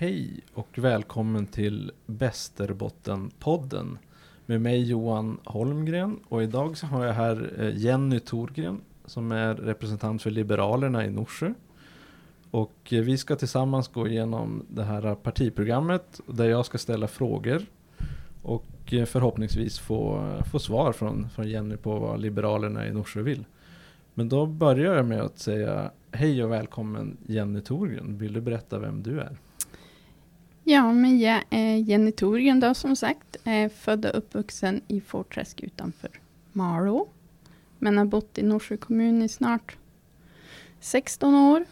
Hej och välkommen till Bästerbottenpodden med mig Johan Holmgren och idag så har jag här eh, Jenny Torgren som är representant för Liberalerna i Norsjö. Och eh, vi ska tillsammans gå igenom det här partiprogrammet där jag ska ställa frågor och eh, förhoppningsvis få, få svar från, från Jenny på vad Liberalerna i Norsjö vill. Men då börjar jag med att säga hej och välkommen Jenny Torgren. Vill du berätta vem du är? Ja, men jag är Jenny då som sagt. Är född och uppvuxen i Forträsk utanför Malå. Men har bott i Norsjö kommun i snart 16 år.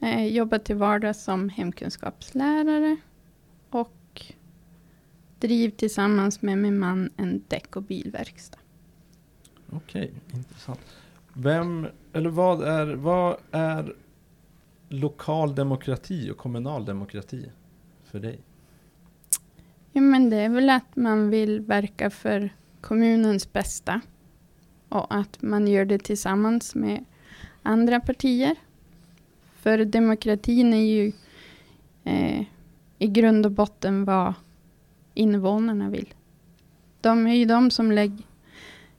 Eh, jobbar jobbat till vardags som hemkunskapslärare och driver tillsammans med min man en däck och bilverkstad. Okej, intressant. Vem, eller vad är, vad är lokal demokrati och kommunal demokrati för dig? Ja, men det är väl att man vill verka för kommunens bästa. Och att man gör det tillsammans med andra partier. För demokratin är ju eh, i grund och botten vad invånarna vill. De är ju de som lägger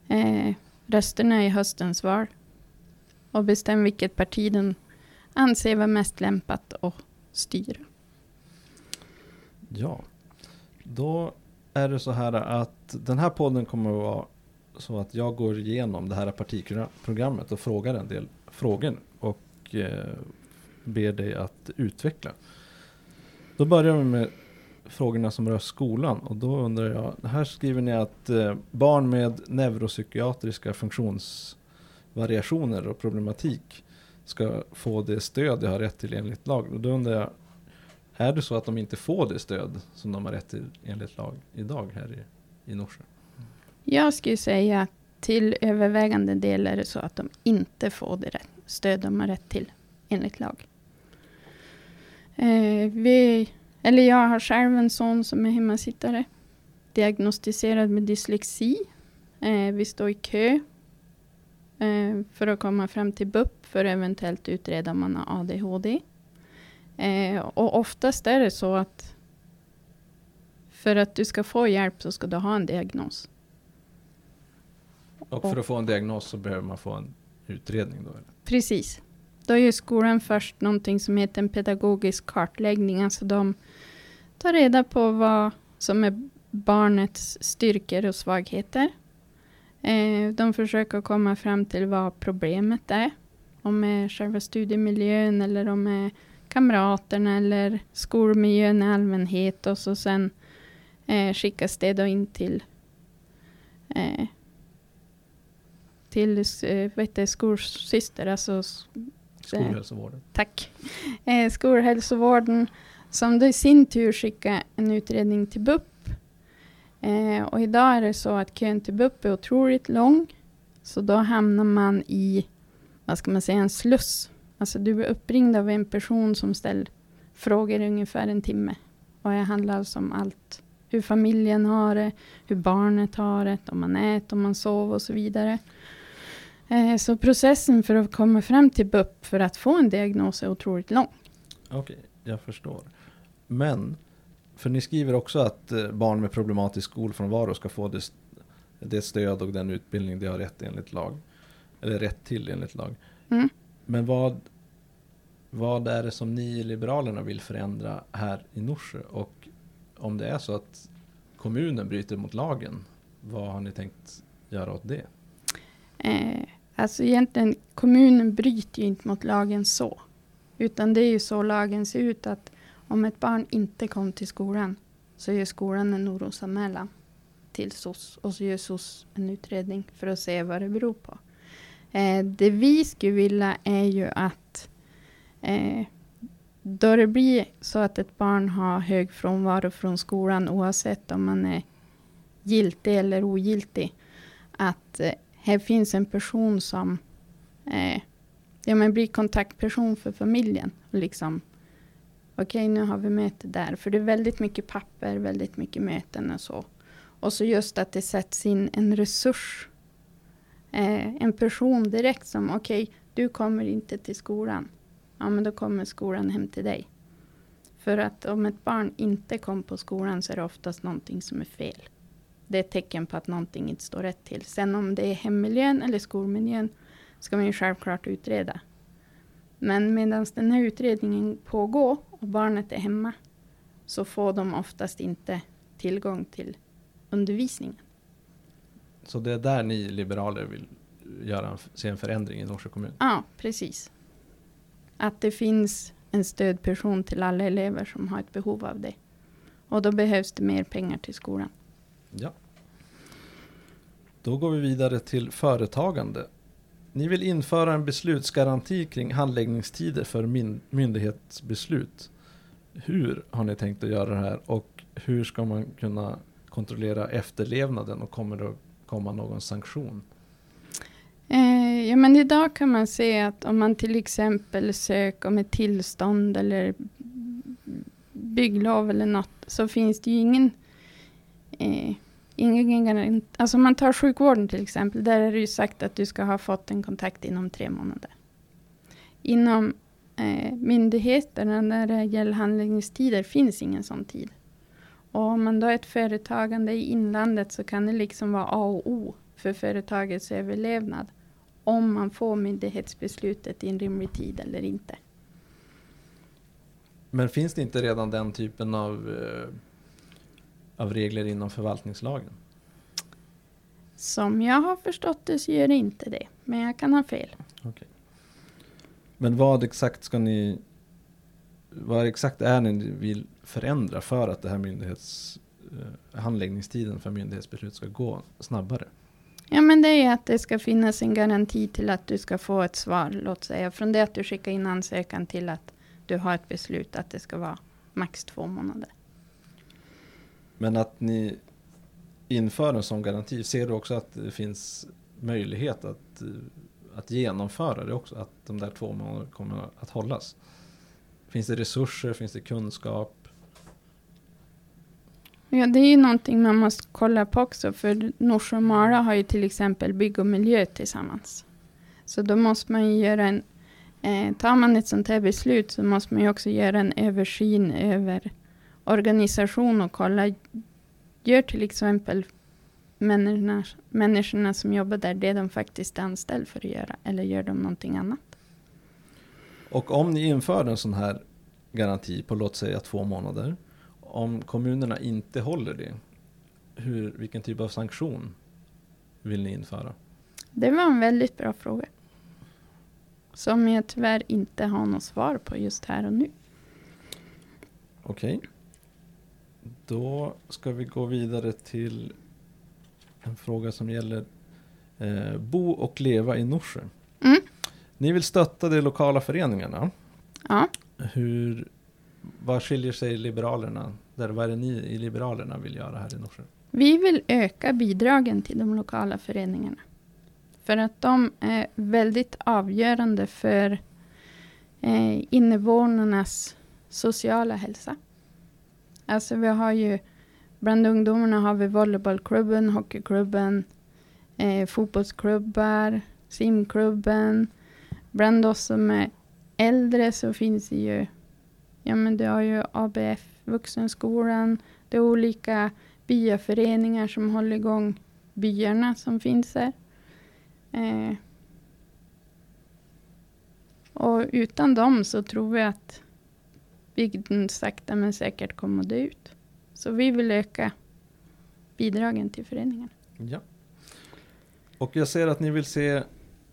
eh, rösterna i höstens val och bestämmer vilket parti de anser vara mest lämpat att styra. Ja, då är det så här att den här podden kommer att vara så att jag går igenom det här partiprogrammet och frågar en del frågor och eh, ber dig att utveckla. Då börjar vi med frågorna som rör skolan och då undrar jag, här skriver ni att eh, barn med neuropsykiatriska funktionsvariationer och problematik ska få det stöd de har rätt till enligt lag. Och då undrar jag, är det så att de inte får det stöd som de har rätt till enligt lag idag här i, i Norsjö? Jag skulle säga att till övervägande del är det så att de inte får det rätt, stöd de har rätt till enligt lag. Eh, vi, eller jag har själv en son som är hemmasittare. Diagnostiserad med dyslexi. Eh, vi står i kö eh, för att komma fram till BUP för att eventuellt utreda om man har ADHD. Eh, och oftast är det så att för att du ska få hjälp så ska du ha en diagnos. Och för att få en diagnos så behöver man få en utredning då? Eller? Precis. Då gör skolan först någonting som heter en pedagogisk kartläggning. Alltså de tar reda på vad som är barnets styrkor och svagheter. Eh, de försöker komma fram till vad problemet är. Om det är själva studiemiljön eller om det är kamraterna eller skolmiljön i allmänhet. Och så sen eh, skickas det då in till eh, till eh, vad heter, skolsyster, alltså Skolhälsovården. Tack. Eh, skolhälsovården som då i sin tur skickar en utredning till BUP. Eh, och idag är det så att kön till BUP är otroligt lång. Så då hamnar man i, vad ska man säga, en sluss. Alltså du är uppringd av en person som ställer frågor i ungefär en timme. Och det handlar alltså om allt. Hur familjen har det, hur barnet har det, om man äter, om man sover och så vidare. Eh, så processen för att komma fram till BUP för att få en diagnos är otroligt lång. Okej, okay, jag förstår. Men, för ni skriver också att eh, barn med problematisk skolfrånvaro ska få det, det stöd och den utbildning de har rätt enligt lag. Eller rätt till enligt lag. Mm. Men vad, vad är det som ni i Liberalerna vill förändra här i Norsjö? Och om det är så att kommunen bryter mot lagen, vad har ni tänkt göra åt det? Eh, alltså egentligen, kommunen bryter ju inte mot lagen så. Utan det är ju så lagen ser ut att om ett barn inte kom till skolan så gör skolan en orosanmälan till SOS och så gör SOS en utredning för att se vad det beror på. Eh, det vi skulle vilja är ju att eh, då det blir så att ett barn har hög frånvaro från skolan oavsett om man är giltig eller ogiltig. Att eh, här finns en person som eh, ja, men blir kontaktperson för familjen. Liksom, Okej, okay, nu har vi möte där. För det är väldigt mycket papper, väldigt mycket möten och så. Och så just att det sätts in en resurs. Eh, en person direkt som, okej, okay, du kommer inte till skolan. Ja, men då kommer skolan hem till dig. För att om ett barn inte kom på skolan så är det oftast någonting som är fel. Det är ett tecken på att någonting inte står rätt till. Sen om det är hemmiljön eller skolmiljön ska man ju självklart utreda. Men medan den här utredningen pågår och barnet är hemma så får de oftast inte tillgång till undervisningen. Så det är där ni liberaler vill göra, se en förändring i Norsjö kommun? Ja, precis. Att det finns en stödperson till alla elever som har ett behov av det. Och då behövs det mer pengar till skolan. Ja. Då går vi vidare till företagande. Ni vill införa en beslutsgaranti kring handläggningstider för myndighetsbeslut. Hur har ni tänkt att göra det här och hur ska man kunna kontrollera efterlevnaden och kommer det att komma någon sanktion? Eh, ja, men idag kan man se att om man till exempel söker om ett tillstånd eller bygglov eller något så finns det ju ingen eh, ingen Alltså om man tar sjukvården till exempel, där är det ju sagt att du ska ha fått en kontakt inom tre månader. Inom eh, myndigheterna när det gäller handläggningstider finns ingen sån tid. Och om man då är ett företagande i inlandet så kan det liksom vara A och O för företagets överlevnad. Om man får myndighetsbeslutet i en rimlig tid eller inte. Men finns det inte redan den typen av, eh, av regler inom förvaltningslagen? Som jag har förstått det så gör det inte det. Men jag kan ha fel. Okay. Men vad exakt ska ni vad exakt är det ni vill förändra för att det här myndighets, eh, handläggningstiden för myndighetsbeslut ska gå snabbare? Ja, men det är att det ska finnas en garanti till att du ska få ett svar, låt säga, från det att du skickar in ansökan till att du har ett beslut, att det ska vara max två månader. Men att ni inför en sån garanti, ser du också att det finns möjlighet att, att genomföra det också? Att de där två månaderna kommer att hållas? Finns det resurser? Finns det kunskap? Ja, det är ju någonting man måste kolla på också. För Norsjö och Mara har ju till exempel bygg och miljö tillsammans. Så då måste man ju göra en... Eh, tar man ett sånt här beslut så måste man ju också göra en översyn över organisation och kolla. Gör till exempel människorna, människorna som jobbar där det de faktiskt är anställda för att göra. Eller gör de någonting annat? Och om ni inför en sån här garanti på låt säga två månader. Om kommunerna inte håller det, hur, vilken typ av sanktion vill ni införa? Det var en väldigt bra fråga. Som jag tyvärr inte har något svar på just här och nu. Okej. Okay. Då ska vi gå vidare till en fråga som gäller eh, bo och leva i Norsjö. Mm. Ni vill stötta de lokala föreningarna. Ja. Hur, vad skiljer sig Liberalerna? Där, vad är det ni i Liberalerna vill göra här i Norsjö? Vi vill öka bidragen till de lokala föreningarna. För att de är väldigt avgörande för eh, invånarnas sociala hälsa. Alltså vi har ju bland ungdomarna har vi volleybollklubben, hockeyklubben, eh, fotbollsklubbar, simklubben, Bland oss som är äldre så finns det ju, ja men du har ju ABF, Vuxenskolan, det är olika byaföreningar som håller igång byarna som finns här. Eh, och utan dem så tror vi att bygden sakta men säkert kommer att dö ut. Så vi vill öka bidragen till föreningen. Ja. Och jag ser att ni vill se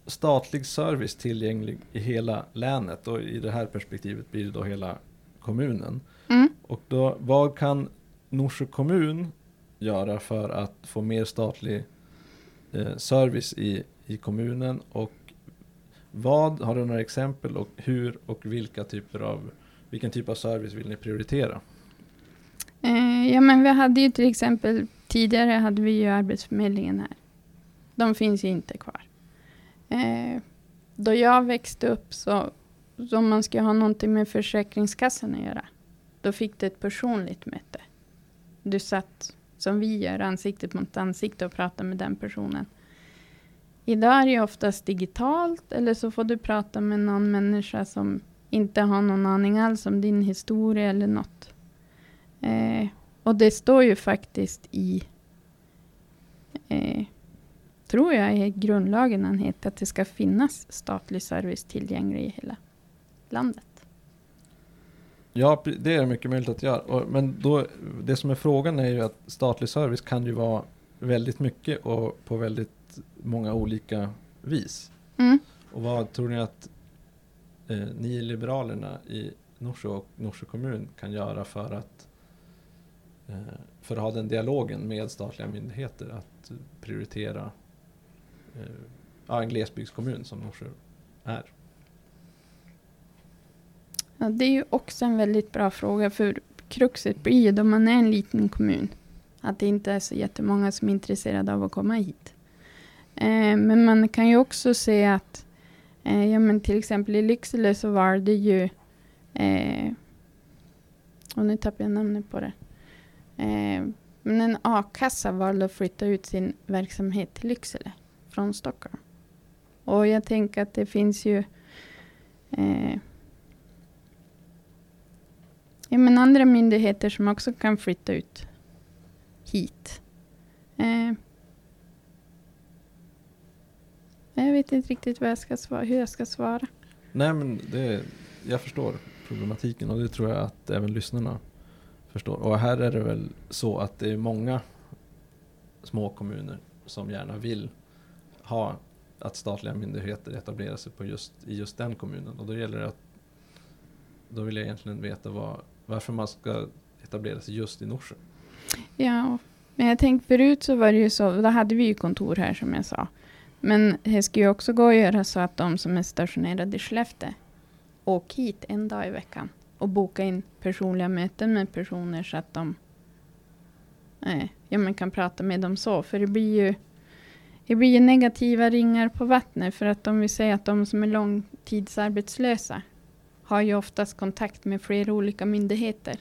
statlig service tillgänglig i hela länet och i det här perspektivet blir det då hela kommunen. Mm. Och då, vad kan Norsjö kommun göra för att få mer statlig eh, service i, i kommunen och vad, har du några exempel och hur och vilka typer av, vilken typ av service vill ni prioritera? Eh, ja men vi hade ju till exempel tidigare hade vi ju Arbetsförmedlingen här. De finns ju inte kvar. Eh, då jag växte upp så, så om man ska ha någonting med Försäkringskassan att göra, då fick du ett personligt möte. Du satt, som vi gör, ansiktet mot ansikte och pratade med den personen. Idag är det oftast digitalt eller så får du prata med någon människa som inte har någon aning alls om din historia eller något. Eh, och det står ju faktiskt i, eh, tror jag i grundlagen han heter, att det ska finnas statlig service tillgänglig i hela landet. Ja, det är mycket möjligt att göra. Men då, det som är frågan är ju att statlig service kan ju vara väldigt mycket och på väldigt många olika vis. Mm. Och vad tror ni att eh, ni Liberalerna i Norsjö och Norsjö kommun kan göra för att eh, för att ha den dialogen med statliga myndigheter att prioritera eh, en glesbygdskommun som Norsjö är? Ja, det är ju också en väldigt bra fråga för kruxet blir ju då man är en liten kommun att det inte är så jättemånga som är intresserade av att komma hit. Eh, men man kan ju också se att eh, ja, men till exempel i Lycksele så var det ju eh, och nu tappar jag namnet på det. Eh, men en a-kassa valde att flytta ut sin verksamhet till Lycksele från Stockholm. Och jag tänker att det finns ju eh, ja, men andra myndigheter som också kan flytta ut hit. Eh, jag vet inte riktigt vad jag ska svara, hur jag ska svara. Nej men det, jag förstår problematiken och det tror jag att även lyssnarna förstår. Och här är det väl så att det är många små kommuner som gärna vill ha att statliga myndigheter etablerar sig på just, i just den kommunen. Och då gäller det att då vill jag egentligen veta vad, varför man ska etablera sig just i Norsjö. Ja, men jag tänkte förut så var det ju så, då hade vi ju kontor här som jag sa. Men det ska ju också gå att göra så att de som är stationerade i Skellefteå åker hit en dag i veckan och boka in personliga möten med personer så att de eh, ja, man kan prata med dem så. För det blir ju det blir ju negativa ringar på vattnet för att om vi säger att de som är långtidsarbetslösa har ju oftast kontakt med flera olika myndigheter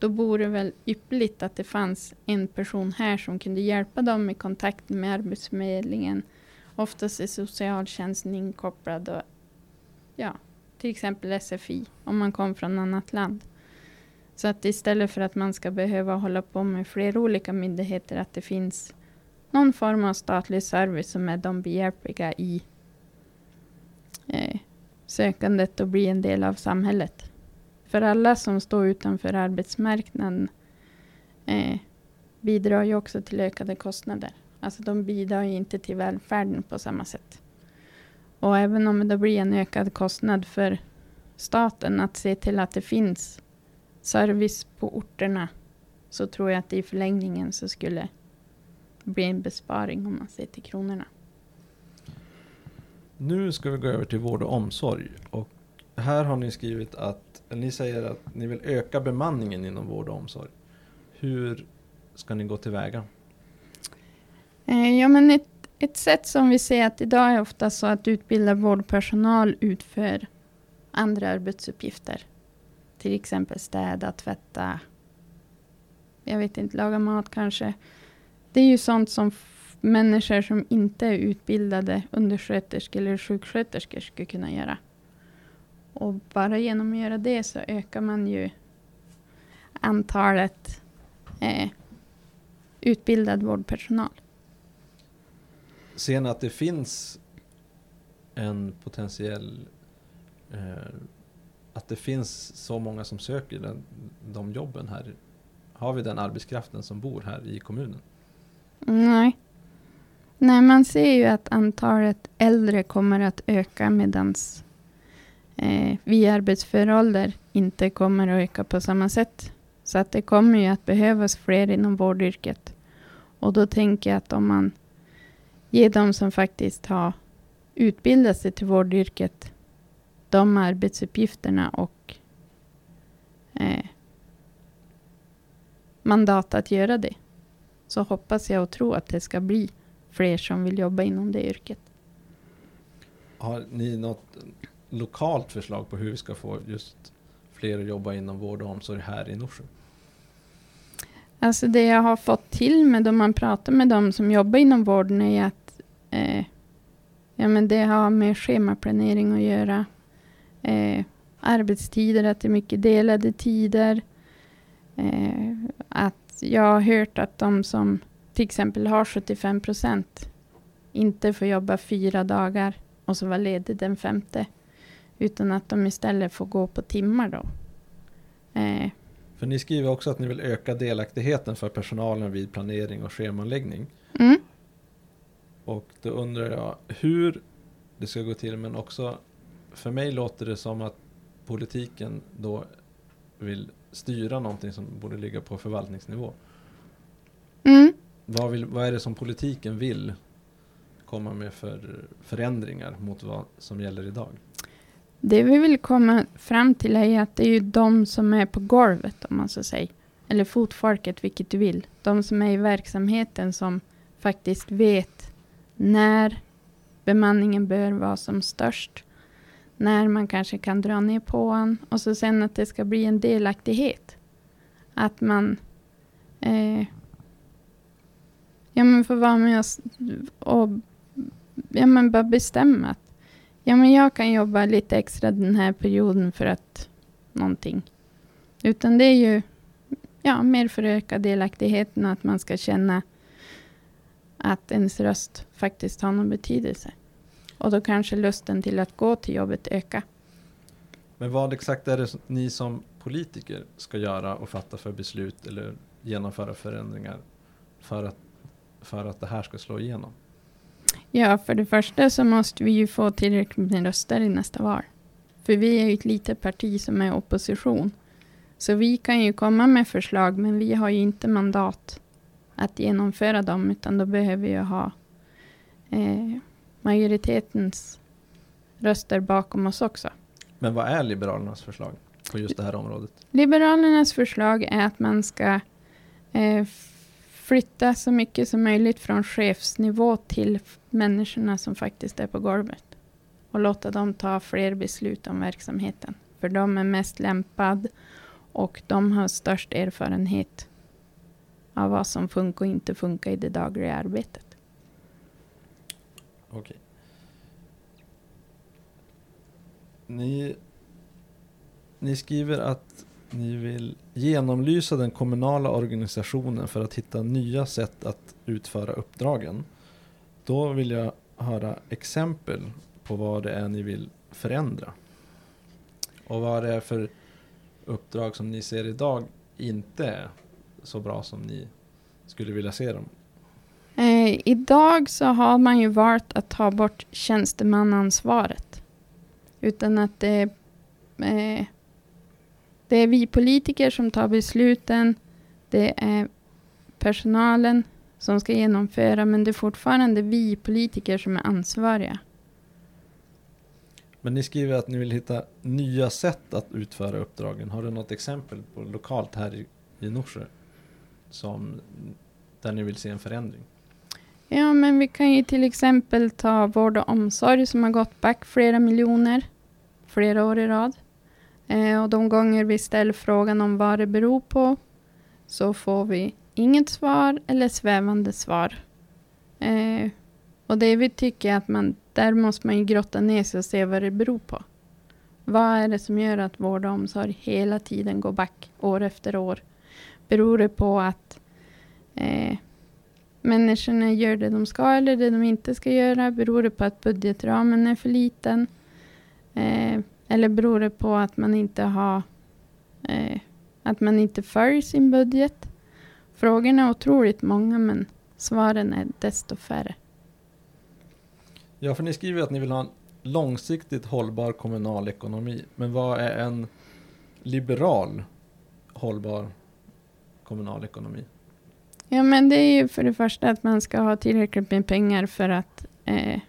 då vore det väl ypperligt att det fanns en person här som kunde hjälpa dem i kontakten med Arbetsförmedlingen. Oftast är socialtjänsten inkopplad och ja, till exempel SFI om man kom från annat land. Så att istället för att man ska behöva hålla på med flera olika myndigheter att det finns någon form av statlig service som är de behjälpliga i eh, sökandet och bli en del av samhället. För alla som står utanför arbetsmarknaden eh, bidrar ju också till ökade kostnader. Alltså de bidrar ju inte till välfärden på samma sätt. Och även om det blir en ökad kostnad för staten att se till att det finns service på orterna så tror jag att i förlängningen så skulle det bli en besparing om man ser till kronorna. Nu ska vi gå över till vård och omsorg. Och här har ni skrivit att ni säger att ni vill öka bemanningen inom vård och omsorg. Hur ska ni gå tillväga? Eh, ja, men ett, ett sätt som vi ser att idag är ofta så att utbildad vårdpersonal utför andra arbetsuppgifter. Till exempel städa, tvätta, jag vet inte, laga mat kanske. Det är ju sånt som människor som inte är utbildade undersköterskor eller sjuksköterskor skulle kunna göra. Och bara genom att göra det så ökar man ju antalet eh, utbildad vårdpersonal. Ser ni att det finns en potentiell eh, att det finns så många som söker den, de jobben här? Har vi den arbetskraften som bor här i kommunen? Nej. Nej, man ser ju att antalet äldre kommer att öka medans eh, vi arbetsför ålder inte kommer att öka på samma sätt. Så att det kommer ju att behövas fler inom vårdyrket. Och då tänker jag att om man ger de som faktiskt har utbildat sig till vårdyrket de arbetsuppgifterna och eh, mandat att göra det. Så hoppas jag och tror att det ska bli fler som vill jobba inom det yrket. Har ni något lokalt förslag på hur vi ska få just fler att jobba inom vård och omsorg här i Norsjö? Alltså det jag har fått till med då man pratar med de som jobbar inom vården är att eh, ja, men det har med schemaplanering att göra. Eh, arbetstider, att det är mycket delade tider. Eh, att jag har hört att de som till exempel har 75 procent inte får jobba fyra dagar och så vara ledig den femte. Utan att de istället får gå på timmar då. Eh, För ni skriver också att ni vill öka delaktigheten för personalen vid planering och schemaläggning. mm, Och då undrar jag hur det ska gå till men också för mig låter det som att politiken då vill styra någonting som borde ligga på förvaltningsnivå. mm. Vad, vill, vad är det som politiken vill komma med för förändringar mot vad som gäller idag? Det vi vill komma fram till är att det är ju de som är på golvet, om man så säger. Eller fotfolket, vilket du vill. De som är i verksamheten som faktiskt vet när bemanningen bör vara som störst. När man kanske kan dra ner på den. Och så sen att det ska bli en delaktighet. Att man eh, ja, men få vara med och, och ja, men bara bestämma att Ja, men jag kan jobba lite extra den här perioden för att någonting. Utan det är ju ja, mer för att öka delaktigheten att man ska känna att ens röst faktiskt har någon betydelse. Och då kanske lusten till att gå till jobbet ökar. Men vad exakt är det ni som politiker ska göra och fatta för beslut eller genomföra förändringar för att, för att det här ska slå igenom? Ja, för det första så måste vi ju få tillräckligt med röster i nästa val. För vi är ju ett litet parti som är opposition. Så vi kan ju komma med förslag, men vi har ju inte mandat att genomföra dem, utan då behöver vi ju ha eh, majoritetens röster bakom oss också. Men vad är Liberalernas förslag på just det här området? Liberalernas förslag är att man ska eh, flytta så mycket som möjligt från chefsnivå till människorna som faktiskt är på golvet. Och låta dem ta fler beslut om verksamheten. För de är mest lämpad och de har störst erfarenhet av vad som funkar och inte funkar i det dagliga arbetet. Okej. Ni, ni skriver att ni vill genomlysa den kommunala organisationen för att hitta nya sätt att utföra uppdragen. Då vill jag höra exempel på vad det är ni vill förändra. Och vad det är för uppdrag som ni ser idag inte är så bra som ni skulle vilja se dem. Eh, idag så har man ju valt att ta bort tjänstemannaansvaret. Utan att det, eh, det är vi politiker som tar besluten. Det är personalen som ska genomföra, men det är fortfarande vi politiker som är ansvariga. Men ni skriver att ni vill hitta nya sätt att utföra uppdragen. Har du något exempel på lokalt här i, i Norsjö? Som, där ni vill se en förändring? Ja, men vi kan ju till exempel ta vård och omsorg som har gått back flera miljoner flera år i rad. Eh, och de gånger vi ställer frågan om vad det beror på så får vi inget svar eller svävande svar. Eh, och det vi tycker är att man, där måste man ju grotta ner sig och se vad det beror på. Vad är det som gör att vård och omsorg hela tiden går back år efter år? Beror det på att eh, människorna gör det de ska eller det de inte ska göra? Beror det på att budgetramen är för liten? Eh, eller beror det på att man inte har eh, att man inte följer sin budget? Frågorna är otroligt många men svaren är desto färre. Ja, för ni skriver att ni vill ha en långsiktigt hållbar kommunal ekonomi. Men vad är en liberal hållbar kommunal ekonomi? Ja, men det är ju för det första att man ska ha tillräckligt med pengar för att eh,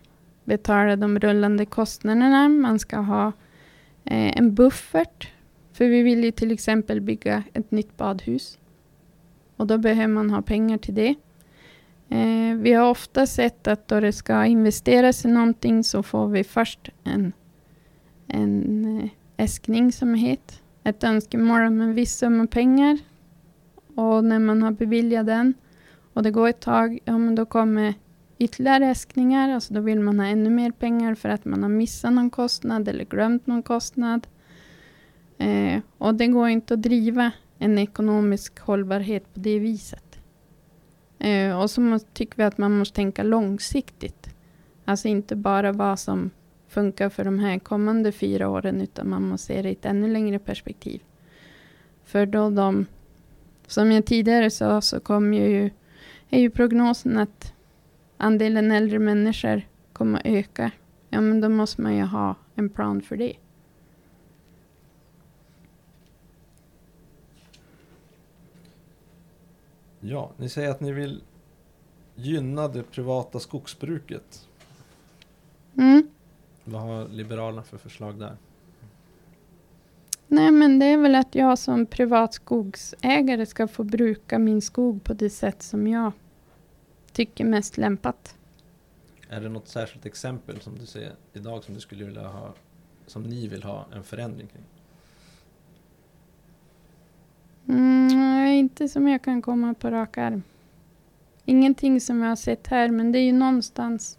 betala de rullande kostnaderna. Man ska ha Eh, en buffert. För vi vill ju till exempel bygga ett nytt badhus. Och då behöver man ha pengar till det. Eh, vi har ofta sett att då det ska investeras i någonting så får vi först en, en eh, äskning som heter ett önskemål om en viss summa pengar. Och när man har beviljat den och det går ett tag, ja men då kommer ytterligare äskningar. Alltså då vill man ha ännu mer pengar för att man har missat någon kostnad eller glömt någon kostnad. Eh, och det går inte att driva en ekonomisk hållbarhet på det viset. Eh, och så måste, tycker vi att man måste tänka långsiktigt. Alltså inte bara vad som funkar för de här kommande fyra åren, utan man måste se det i ett ännu längre perspektiv. För då de, som jag tidigare sa, så kommer ju, är ju prognosen att andelen äldre människor kommer att öka. Ja, men då måste man ju ha en plan för det. Ja, ni säger att ni vill gynna det privata skogsbruket. Mm. Vad har Liberalerna för förslag där? Nej, men det är väl att jag som privat skogsägare ska få bruka min skog på det sätt som jag tycker mest lämpat. Är det något särskilt exempel som du ser idag som du skulle vilja ha, som ni vill ha en förändring kring? Mm, inte som jag kan komma på rak arm. Ingenting som jag har sett här, men det är ju någonstans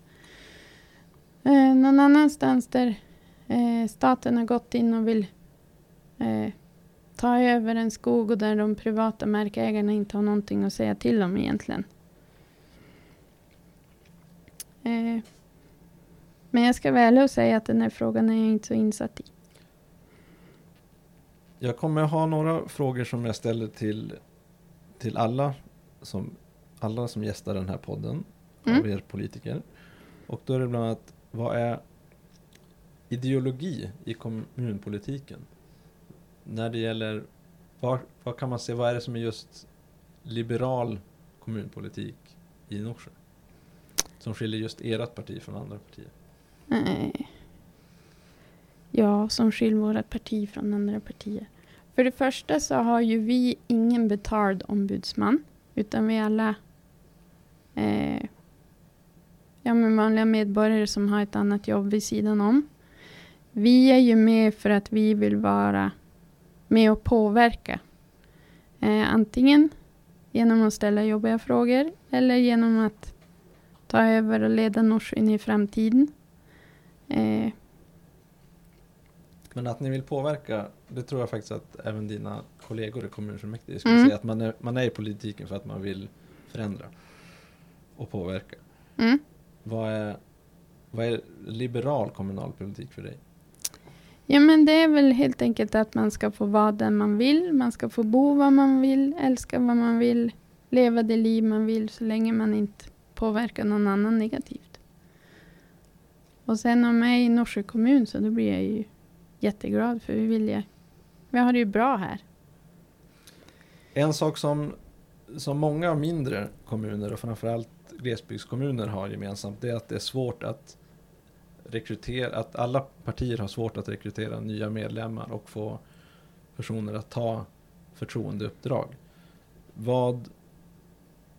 eh, någon annanstans där eh, staten har gått in och vill eh, ta över en skog och där de privata markägarna inte har någonting att säga till om egentligen. Eh, men jag ska ärlig och säga att den här frågan är jag inte så insatt i. Jag kommer ha några frågor som jag ställer till, till alla, som, alla som gästar den här podden, Mm. av er politiker. Och då är det bland annat, vad är ideologi i kommunpolitiken? När det gäller, vad, vad kan man se, vad är det som är just liberal kommunpolitik i Norsjö? Som skiljer just ert parti från andra partier? Nej. Ja, som skiljer vårt parti från andra partier. För det första så har ju vi ingen betald ombudsman, utan vi är alla eh, ja, men vanliga medborgare som har ett annat jobb vid sidan om. Vi är ju med för att vi vill vara med och påverka. Eh, antingen genom att ställa jobbiga frågor eller genom att ta över och leda Norsjö in i framtiden. Eh, Men att ni vill påverka, det tror jag faktiskt att även dina kollegor i kommunfullmäktige skulle Mm. säga att man är, man är i politiken för att man vill förändra och påverka. mm. Vad är, vad är liberal kommunalpolitik för dig? Ja, men det är väl helt enkelt att man ska få vara den man vill. Man ska få bo var man vill, älska vad man vill, leva det liv man vill så länge man inte påverka någon annan negativt. Och sen om jag är i Norsjö kommun så då blir jag ju jätteglad för vi vill ju, vi har det ju bra här. En sak som, som många mindre kommuner och framförallt glesbygdskommuner har gemensamt det är att det är svårt att rekrytera, att alla partier har svårt att rekrytera nya medlemmar och få personer att ta förtroendeuppdrag. Vad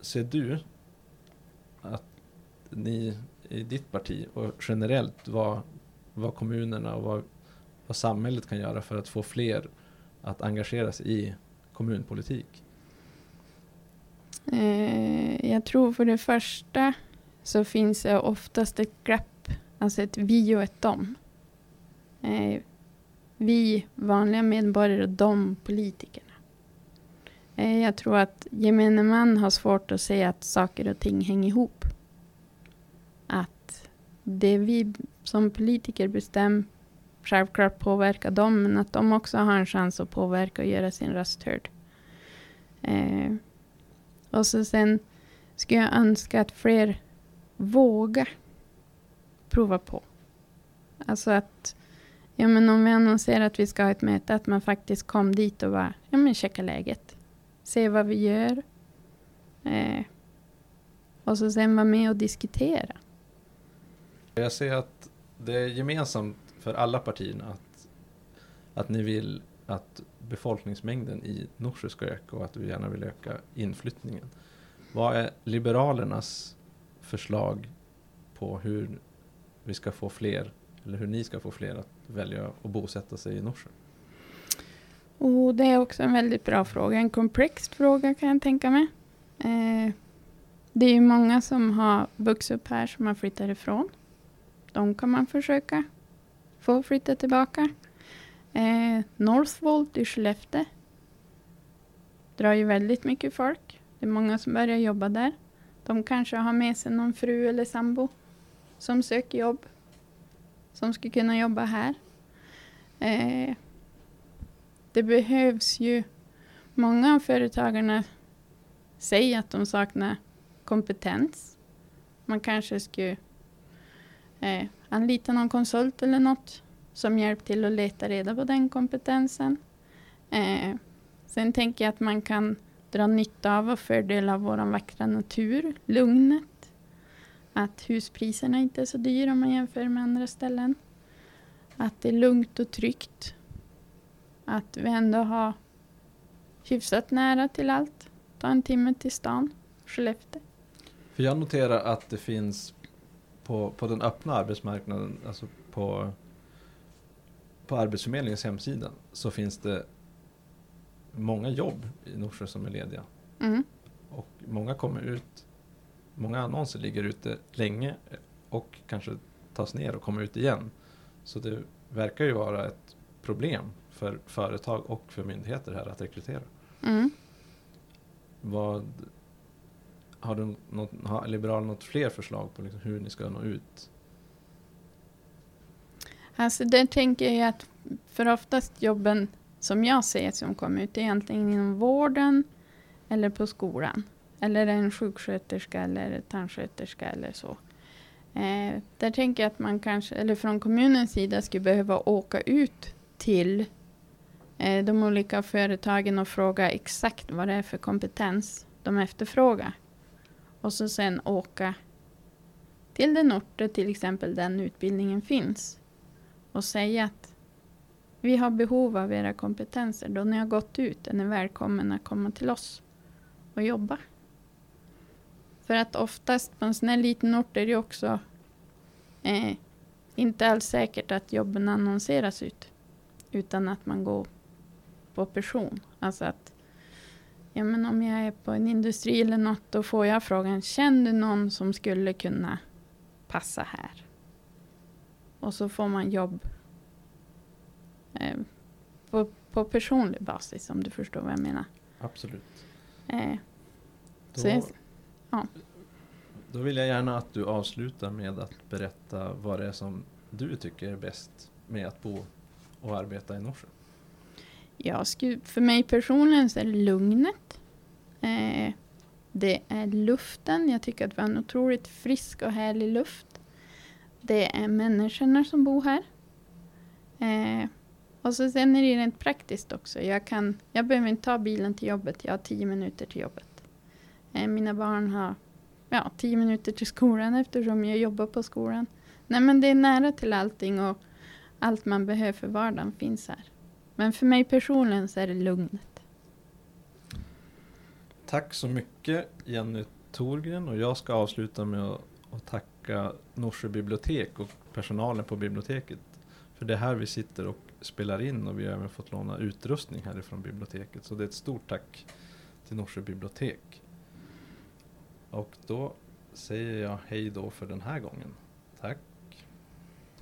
ser du ni i ditt parti och generellt vad, vad kommunerna och vad, vad samhället kan göra för att få fler att engagera sig i kommunpolitik? Eh, jag tror för det första så finns det oftast ett glapp, alltså ett vi och ett dom. Eh, vi vanliga medborgare och de politikerna. Eh, jag tror att gemene man har svårt att se att saker och ting hänger ihop. Det vi som politiker bestämmer självklart påverkar dem, men att de också har en chans att påverka och göra sin röst hörd. Eh, och så sen skulle jag önska att fler vågar prova på. Alltså att, ja men om vi annonserar att vi ska ha ett möte, att man faktiskt kom dit och bara, ja men checka läget. Se vad vi gör. Eh, och så sen vara med och diskutera. Jag ser att det är gemensamt för alla partierna att, att ni vill att befolkningsmängden i Norsjö ska öka och att du gärna vill öka inflyttningen. Vad är Liberalernas förslag på hur vi ska få fler, eller hur ni ska få fler att välja att bosätta sig i Norsjö? Och det är också en väldigt bra fråga. En komplex fråga kan jag tänka mig. Eh, det är ju många som har vuxit upp här som har flyttat ifrån. De kan man försöka få flytta tillbaka. Eh, Northvolt i Skellefteå drar ju väldigt mycket folk. Det är många som börjar jobba där. De kanske har med sig någon fru eller sambo som söker jobb. Som skulle kunna jobba här. Eh, det behövs ju... Många av företagarna säger att de saknar kompetens. Man kanske skulle eh, anlita någon konsult eller något som hjälp till att leta reda på den kompetensen. Eh, sen tänker jag att man kan dra nytta av och fördel av vår vackra natur, lugnet. Att huspriserna inte är så dyra om man jämför med andra ställen. Att det är lugnt och tryggt. Att vi ändå har hyfsat nära till allt. Ta en timme till stan, Skellefteå. För jag noterar att det finns på, på den öppna arbetsmarknaden, alltså på, på Arbetsförmedlingens hemsida, så finns det många jobb i Norsjö som är lediga. Mm. Och många kommer ut, många annonser ligger ute länge och kanske tas ner och kommer ut igen. Så det verkar ju vara ett problem för företag och för myndigheter här att rekrytera. Mm. Vad, har, du något, har Liberalerna något fler förslag på liksom hur ni ska nå ut? Alltså där tänker jag att för oftast jobben som jag ser som kommer ut är egentligen inom vården eller på skolan. Eller en sjuksköterska eller tandsköterska eller så. Eh, där tänker jag att man kanske, eller från kommunens sida, skulle behöva åka ut till eh, de olika företagen och fråga exakt vad det är för kompetens de efterfrågar. Och så sen åka till den ort där till exempel den utbildningen finns och säga att vi har behov av era kompetenser. Då ni har gått ut är ni välkomna att komma till oss och jobba. För att oftast på en sån här liten ort är det också eh, inte alls säkert att jobben annonseras ut. Utan att man går på person. Alltså att ja, men om jag är på en industri eller något, då får jag frågan, känner du någon som skulle kunna passa här? Och så får man jobb eh, på, på personlig basis, om du förstår vad jag menar. Absolut. Eh, Då, så jag, ja. då vill jag gärna att du avslutar med att berätta vad det är som du tycker är bäst med att bo och arbeta i Norsjö. Jag skulle, för mig personligen så är det lugnet. Eh, det är luften. Jag tycker att vi har en otroligt frisk och härlig luft. Det är människorna som bor här. Eh, och så sen är det rent praktiskt också. Jag, kan, jag behöver inte ta bilen till jobbet. Jag har tio minuter till jobbet. Eh, mina barn har ja, tio minuter till skolan eftersom jag jobbar på skolan. Nej men det är nära till allting och allt man behöver för vardagen finns här. Men för mig personligen så är det lugnet. Tack så mycket Jenny Torgren och jag ska avsluta med att, att tacka Norsjö bibliotek och personalen på biblioteket. För det är här vi sitter och spelar in och vi har även fått låna utrustning härifrån biblioteket. Så det är ett stort tack till Norsjö bibliotek. Och då säger jag hej då för den här gången.